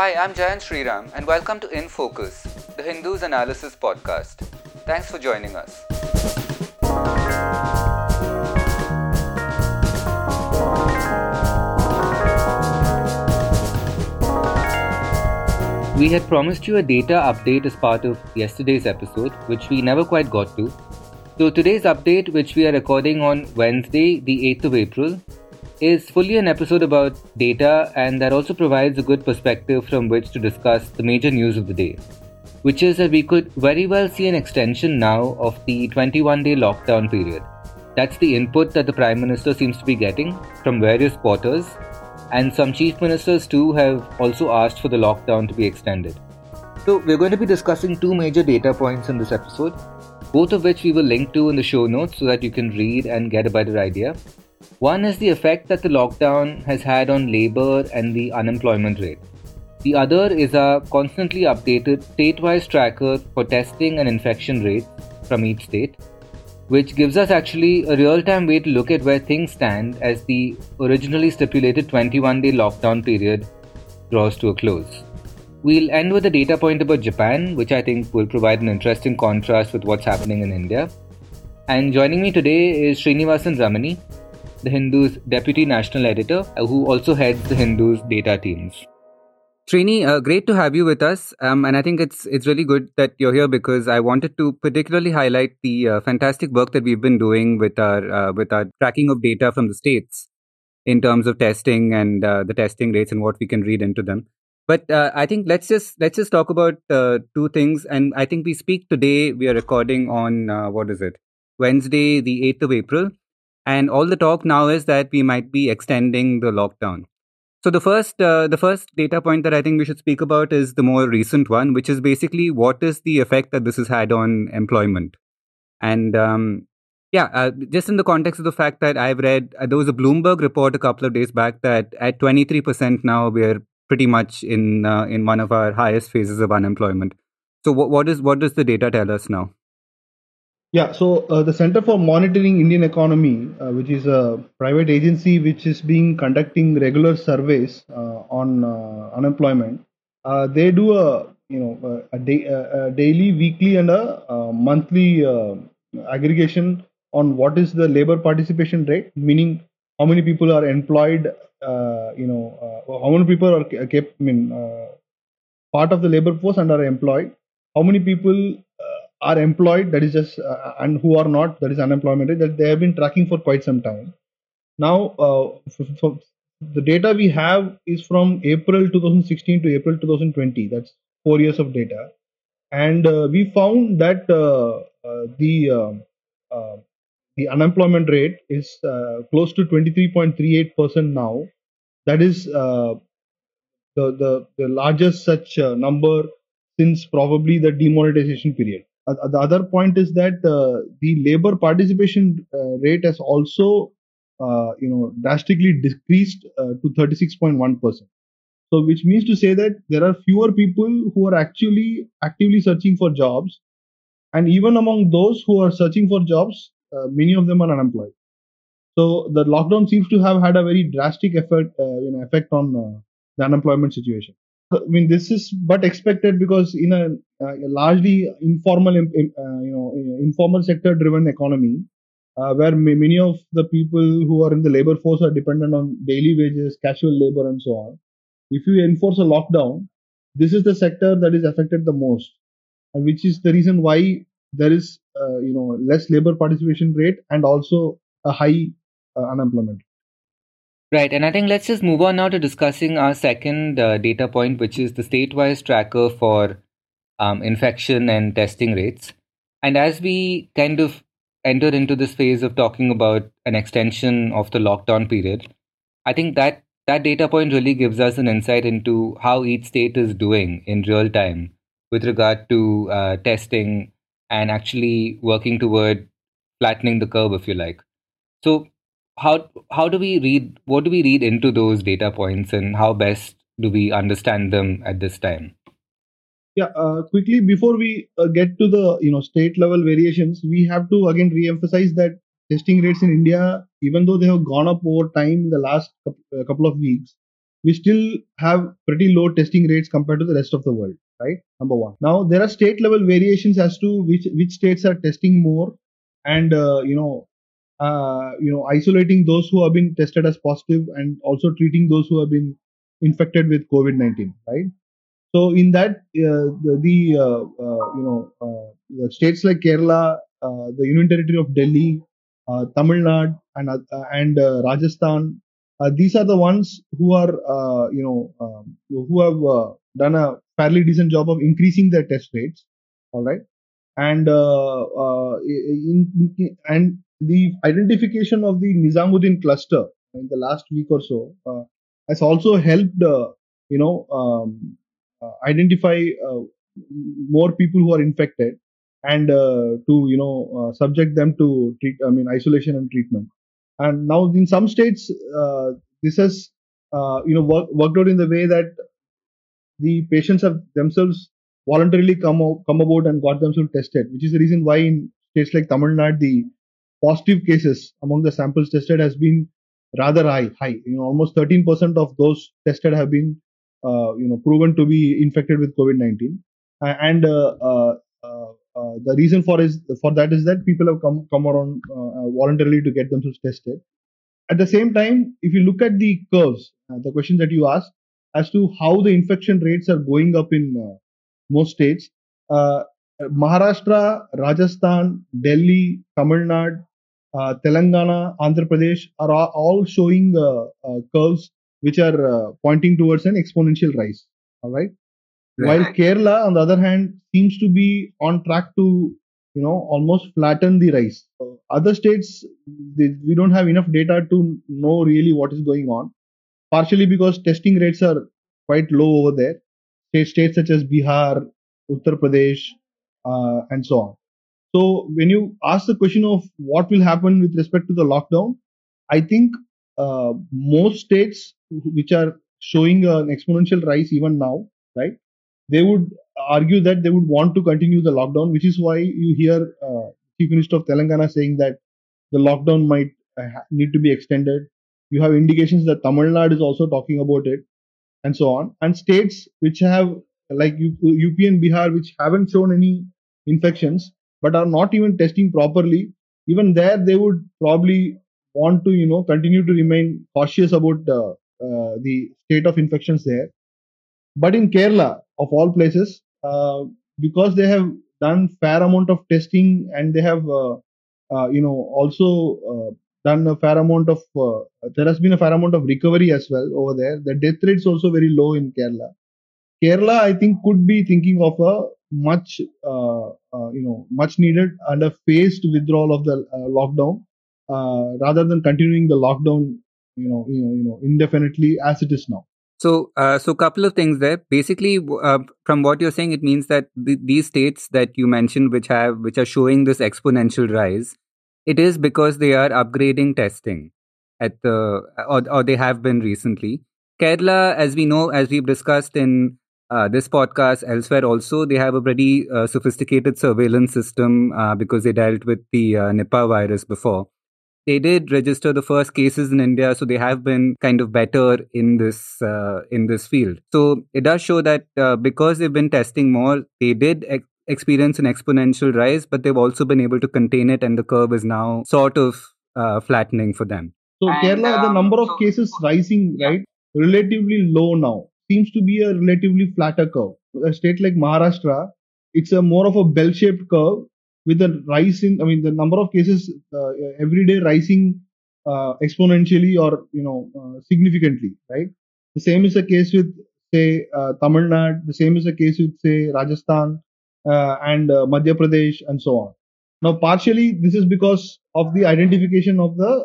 Hi, I'm Jayant Sriram, and welcome to In Focus, the Hindu's Analysis Podcast. Thanks for joining us. We had promised you a data update as part of yesterday's episode, which we never quite got to. So, today's update, which we are recording on Wednesday, the 8th of April, is fully an episode about data and that also provides a good perspective from which to discuss the major news of the day, which is that we could very well see an extension now of the 21 day lockdown period. That's the input that the Prime Minister seems to be getting from various quarters, and some chief ministers too have also asked for the lockdown to be extended. So, we're going to be discussing two major data points in this episode, both of which we will link to in the show notes so that you can read and get a better idea. One is the effect that the lockdown has had on labor and the unemployment rate. The other is a constantly updated state wise tracker for testing and infection rates from each state, which gives us actually a real time way to look at where things stand as the originally stipulated 21 day lockdown period draws to a close. We'll end with a data point about Japan, which I think will provide an interesting contrast with what's happening in India. And joining me today is Srinivasan Ramani, the Hindu's deputy national editor, uh, who also heads the Hindu's data teams. Srini, uh, great to have you with us, um, and I think it's it's really good that you're here because I wanted to particularly highlight the uh, fantastic work that we've been doing with our uh, with our tracking of data from the states in terms of testing and uh, the testing rates and what we can read into them. But uh, I think let's just let's just talk about two things, and I think we speak today. We are recording on what is it Wednesday, the eighth of April. And all the talk now is that we might be extending the lockdown. So the first, uh, the first data point that I think we should speak about is the more recent one, which is basically what is the effect that this has had on employment. And um, yeah, uh, just in the context of the fact that I've read, uh, there was a Bloomberg report a couple of days back that at 23% now we're pretty much in uh, in one of our highest phases of unemployment. So what what is what does the data tell us now? Yeah, so uh, the Center for Monitoring Indian Economy, uh, which is a private agency which is being conducting regular surveys uh, on uh, unemployment, uh, they do a you know a, day, a daily, weekly, and a, monthly uh, aggregation on what is the labor participation rate, meaning how many people are employed, you know, how many people are kept, I mean, part of the labor force and are employed, how many people are employed that is just uh, and who are not that is unemployment that they have been tracking for quite some time. Now uh, the data we have is from april 2016 to april 2020 that's four years of data. And uh, we found that uh, uh, the um, uh, the unemployment rate is close to 23.38% now. That is the, the the largest such number since probably the demonetization period uh, the other point is that uh, the labor participation uh, rate has also you know drastically decreased to 36.1 percent. So which means to say that there are fewer people who are actually actively searching for jobs and even among those who are searching for jobs uh, many of them are unemployed. So the lockdown seems to have had a very drastic effect uh, you know, effect on uh, the unemployment situation I mean, this is but expected because in a, a largely informal, uh, you know, informal sector-driven economy, uh, where many of the people who are in the labor force are dependent on daily wages, casual labor, and so on. If you enforce a lockdown, this is the sector that is affected the most, and which is the reason why there is, uh, you know, less labor participation rate and also a high uh, unemployment. Right, and I think let's just move on now to discussing our second uh, data point, which is the state-wise tracker for um, infection and testing rates. And as we kind of enter into this phase of talking about an extension of the lockdown period, I think that that data point really gives us an insight into how each state is doing in real time with regard to uh, testing and actually working toward flattening the curve, if you like. So, how how do we read what do we read into those data points and how best do we understand them at this time? Yeah uh, quickly before we uh, get to the you know state level variations we have to again re-emphasize that testing rates in india even though they have gone up over time in the last couple of weeks we still have pretty low testing rates compared to the rest of the world right? Number one. Now there are state level variations as to which which states are testing more and uh, you know uh, you know isolating those who have been tested as positive and also treating those who have been infected with covid-19 right? So in that uh, the, the uh, uh, you know uh, states like kerala the union territory of delhi tamil nadu and and rajasthan these are the ones who are you know um, who have done a fairly decent job of increasing their test rates all right? And in, in, and the identification of the Nizamuddin cluster in the last week or so uh, has also helped, uh, you know, um, uh, identify uh, more people who are infected and uh, to, you know, subject them to treat, I mean, isolation and treatment. And now in some states, this has, you know, work, worked out in the way that the patients have themselves voluntarily come out, come about and got themselves tested, which is the reason why in states like Tamil Nadu, the positive cases among the samples tested has been rather high. High, you know, almost 13% of those tested have been, uh, you know, proven to be infected with COVID-19, and uh, uh, uh, uh, the reason for is for that is that people have come come around uh, voluntarily to get themselves tested. At the same time, if you look at the curves, the question that you asked as to how the infection rates are going up in most states, Maharashtra, Rajasthan, Delhi, Tamil Nadu, Telangana, Andhra Pradesh are all showing uh, uh, curves which are pointing towards an exponential rise. All right. right. While Kerala, on the other hand, seems to be on track to you know almost flatten the rise. other states, they, we don't have enough data to know really what is going on. Partially because testing rates are quite low over there. States, states such as Bihar, Uttar Pradesh, uh, and so on. So when you ask the question of what will happen with respect to the lockdown, I think uh, most states which are showing an exponential rise even now, right? They would argue that they would want to continue the lockdown, which is why you hear uh, Chief Minister of Telangana saying that the lockdown might uh, need to be extended. You have indications that Tamil Nadu is also talking about it, and so on. And states which have like UP and Bihar, which haven't shown any infections, but are not even testing properly, even there they would probably want to, you know, continue to remain cautious about uh, uh, the state of infections there. But in Kerala, of all places, uh, because they have done fair amount of testing and they have, uh, uh, you know, also uh, done a fair amount of, there has been a fair amount of recovery as well over there. The death rate is also very low in Kerala. Kerala, I think, could be thinking of a much uh, uh, you know much needed and a phased withdrawal of the uh, lockdown rather than continuing the lockdown you know you know, you know indefinitely as it is now. So, uh, so couple of things there. Basically, uh, from what you're saying, it means that th- these states that you mentioned, which have which are showing this exponential rise, it is because they are upgrading testing at the or, or they have been recently. Kerala, as we know, as we've discussed in uh, this podcast elsewhere also they have a pretty uh, sophisticated surveillance system uh, because they dealt with the uh, nipah virus before. They did register the first cases in india so they have been kind of better in this uh, in this field. So it does show that uh, because they've been testing more they did ex- experience an exponential rise but they've also been able to contain it and the curve is now sort of flattening for them. So and, kerala um, the number of cases rising right relatively low now seems to be a relatively flatter curve. A state like Maharashtra, it's a more of a bell-shaped curve with a rise in, I mean, the number of cases uh, every day rising uh, exponentially or you know uh, significantly, right? The same is the case with say uh, Tamil Nadu. The same is the case with say Rajasthan uh, and uh, Madhya Pradesh and so on. Now, partially this is because of the identification of the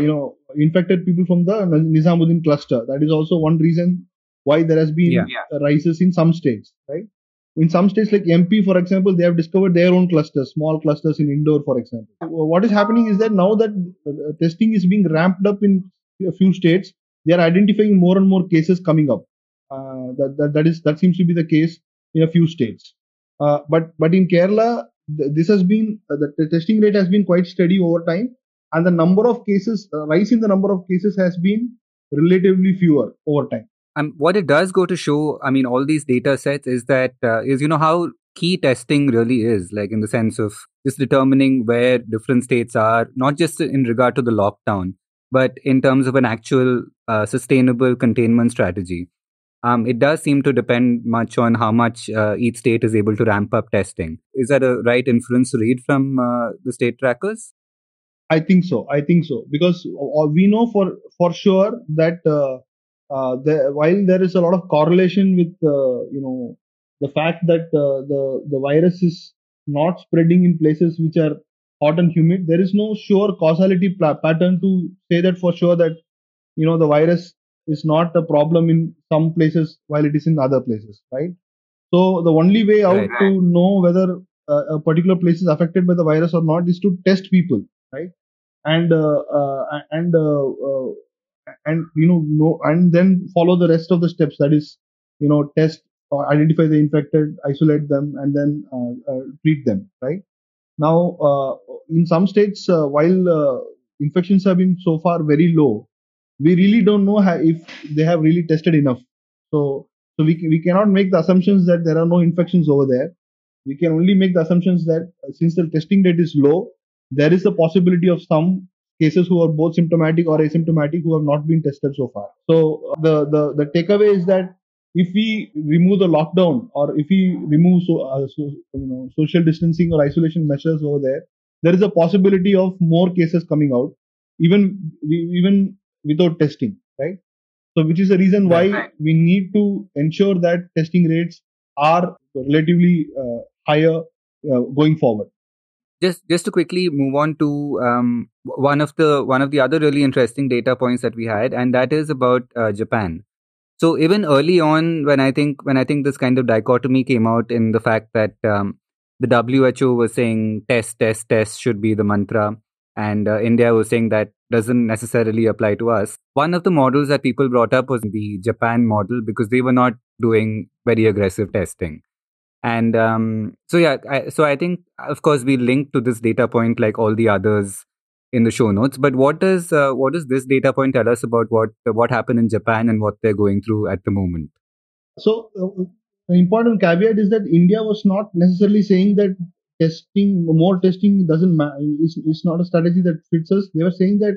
you know infected people from the Nizamuddin cluster. That is also one reason why there has been yeah. rises in some states, right? In some states like MP, for example, they have discovered their own clusters, small clusters in Indore, for example. What is happening is that now that uh, testing is being ramped up in a few states, they are identifying more and more cases coming up. Uh, that, that that is that seems to be the case in a few states. Uh, but but in Kerala, this has been uh, the, the, testing rate has been quite steady over time, and the number of cases, uh, rise in the number of cases has been relatively fewer over time. And what it does go to show, I mean, all these data sets is that uh, is you know how key testing really is, like in the sense of just determining where different states are, not just in regard to the lockdown, but in terms of an actual uh, sustainable containment strategy. Um, it does seem to depend much on how much uh, each state is able to ramp up testing. Is that a right inference to read from uh, the state trackers? I think so. I think so because uh, we know for for sure that uh, uh, the, while there is a lot of correlation with uh, you know the fact that uh, the the virus is not spreading in places which are hot and humid, there is no sure causality pattern to say that for sure that you know the virus is not a problem in some places while it is in other places, right? So the only way out right. to know whether uh, a particular place is affected by the virus or not is to test people, right? And uh, uh, and uh, uh, and you know, know and then follow the rest of the steps. That is, you know, test or identify the infected, isolate them, and then uh, treat them, right? Now, uh, in some states, uh, while uh, infections have been so far very low, we really don't know how, if they have really tested enough. So, so we we cannot make the assumptions that there are no infections over there. We can only make the assumptions that since the testing rate is low, there is a possibility of some cases who are both symptomatic or asymptomatic who have not been tested so far. So the the the takeaway is that if we remove the lockdown or if we remove so, uh, so, you know, social distancing or isolation measures over there, there is a possibility of more cases coming out, even even without testing, right? So, which is the reason why we need to ensure that testing rates are relatively uh, higher uh, going forward. Just just to quickly move on to um, one of the one of the other really interesting data points that we had, and that is about uh, Japan. So even early on, when I think when I think this kind of dichotomy came out in the fact that um, the WHO was saying test, test, test should be the mantra, and uh, India was saying that doesn't necessarily apply to us. One of the models that people brought up was the Japan model because they were not doing very aggressive testing. And um, so yeah, I, so I think of course we link to this data point like all the others in the show notes. But what does uh, what does this data point tell us about what what happened in Japan and what they're going through at the moment? So, uh, an important caveat is that India was not necessarily saying that testing more testing doesn't matter. It's, it's not a strategy that fits us. They were saying that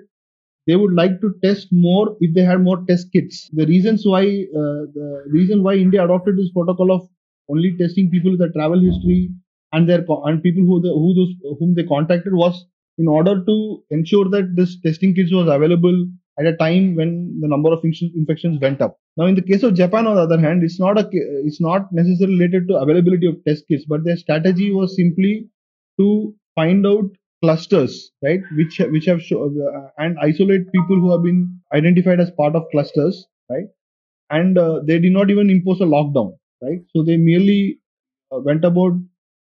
they would like to test more if they had more test kits. The reasons why uh, the reason why India adopted this protocol of only testing people with a travel history and their and people who the, who those whom they contacted was in order to ensure that this testing kits was available at a time when the number of infections went up. Now, in the case of Japan, on the other hand, it's not a it's not necessarily related to availability of test kits, but their strategy was simply to find out clusters, right, which which have show, uh, and isolate people who have been identified as part of clusters, right, and uh, they did not even impose a lockdown, right. So they merely uh, went about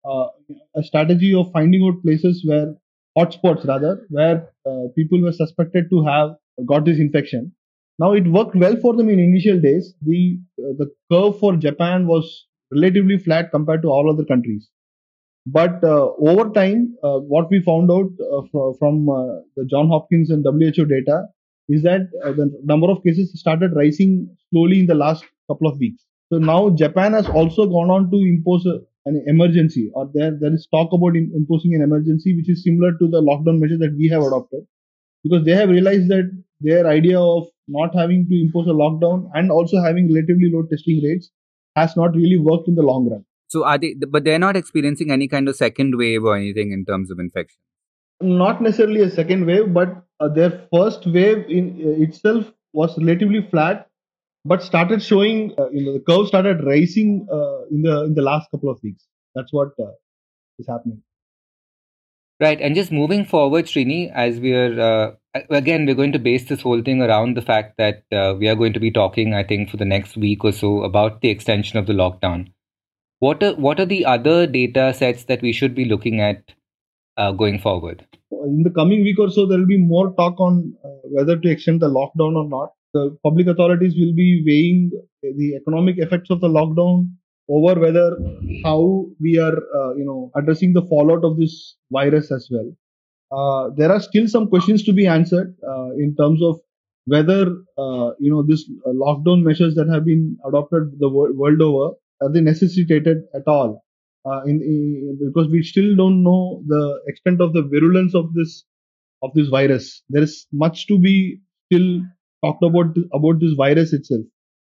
uh, a strategy of finding out places where hotspots rather, where uh, people were suspected to have got this infection. Now it worked well for them in initial days. The the curve for Japan was relatively flat compared to all other countries. But uh, over time, uh, what we found out uh, fr- from the John Hopkins and WHO data is that the number of cases started rising slowly in the last couple of weeks. So now Japan has also gone on to impose a, an emergency or there there is talk about imposing an emergency which is similar to the lockdown measure that we have adopted. Because they have realized that their idea of not having to impose a lockdown and also having relatively low testing rates has not really worked in the long run. So are they but they're not experiencing any kind of second wave or anything in terms of infection? Not necessarily a second wave but uh, their first wave in uh, itself was relatively flat but started showing, uh, you know, the curve started rising uh, in the in the last couple of weeks. That's what uh, is happening. Right, and just moving forward, Srini, as we are uh, again, we're going to base this whole thing around the fact that uh, we are going to be talking, I think, for the next week or so about the extension of the lockdown. What are what are the other data sets that we should be looking at uh, going forward? In the coming week or so, there will be more talk on whether to extend the lockdown or not the public authorities will be weighing the economic effects of the lockdown over whether how we are uh, you know addressing the fallout of this virus as well. Uh, there are still some questions to be answered uh, in terms of whether uh, you know this uh, lockdown measures that have been adopted the wor- world over are they necessitated at all? Uh, in, in because we still don't know the extent of the virulence of this of this virus. There is much to be still talked about about this virus itself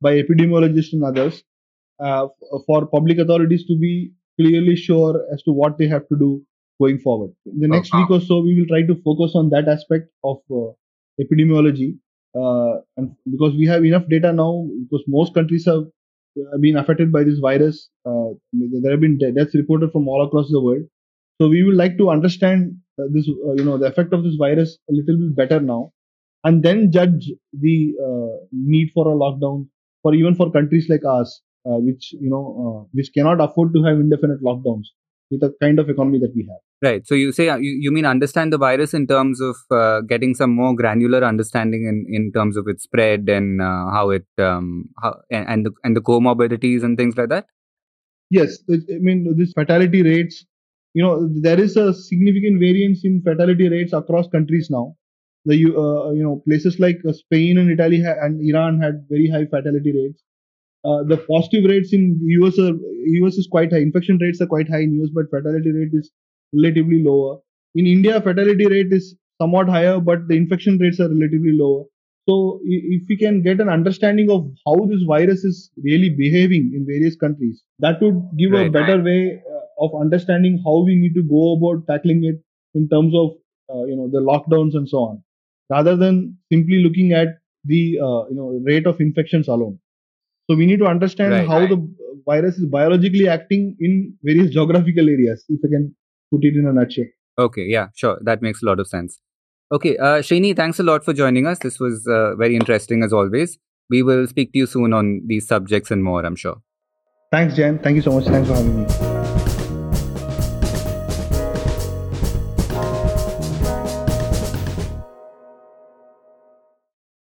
by epidemiologists and others uh, for public authorities to be clearly sure as to what they have to do going forward. In the next Okay. week or so, we will try to focus on that aspect of uh, epidemiology, uh, and because we have enough data now, because most countries have uh, been affected by this virus, uh, there have been deaths reported from all across the world. So we would like to understand uh, this, uh, you know, the effect of this virus a little bit better now, and then judge the uh, need for a lockdown for even for countries like ours, uh, which you know, uh, which cannot afford to have indefinite lockdowns with the kind of economy that we have. Right. So you say uh, you, you mean understand the virus in terms of uh, getting some more granular understanding in, in terms of its spread and uh, how it um, how and and the, and the comorbidities and things like that. Yes, I I mean this fatality rates. You know, there is a significant variance in fatality rates across countries now. The you uh, you know places like uh, Spain and Italy ha- and Iran had very high fatality rates. Uh, the positive rates in US are, US is quite high. Infection rates are quite high in US, but fatality rate is relatively lower. In India, fatality rate is somewhat higher, but the infection rates are relatively lower. So, if we can get an understanding of how this virus is really behaving in various countries, that would give a better way uh, of understanding how we need to go about tackling it in terms of uh, you know the lockdowns and so on, rather than simply looking at the uh, you know rate of infections alone. So we need to understand Right. how the virus is biologically acting in various geographical areas. If I can put it in a nutshell. Okay. Yeah. Sure. That makes a lot of sense. Okay. Uh, thanks a lot for joining us. This was uh, very interesting as always. We will speak to you soon on these subjects and more. I'm sure. Thanks, Jan. Thank you so much. Thanks for having me.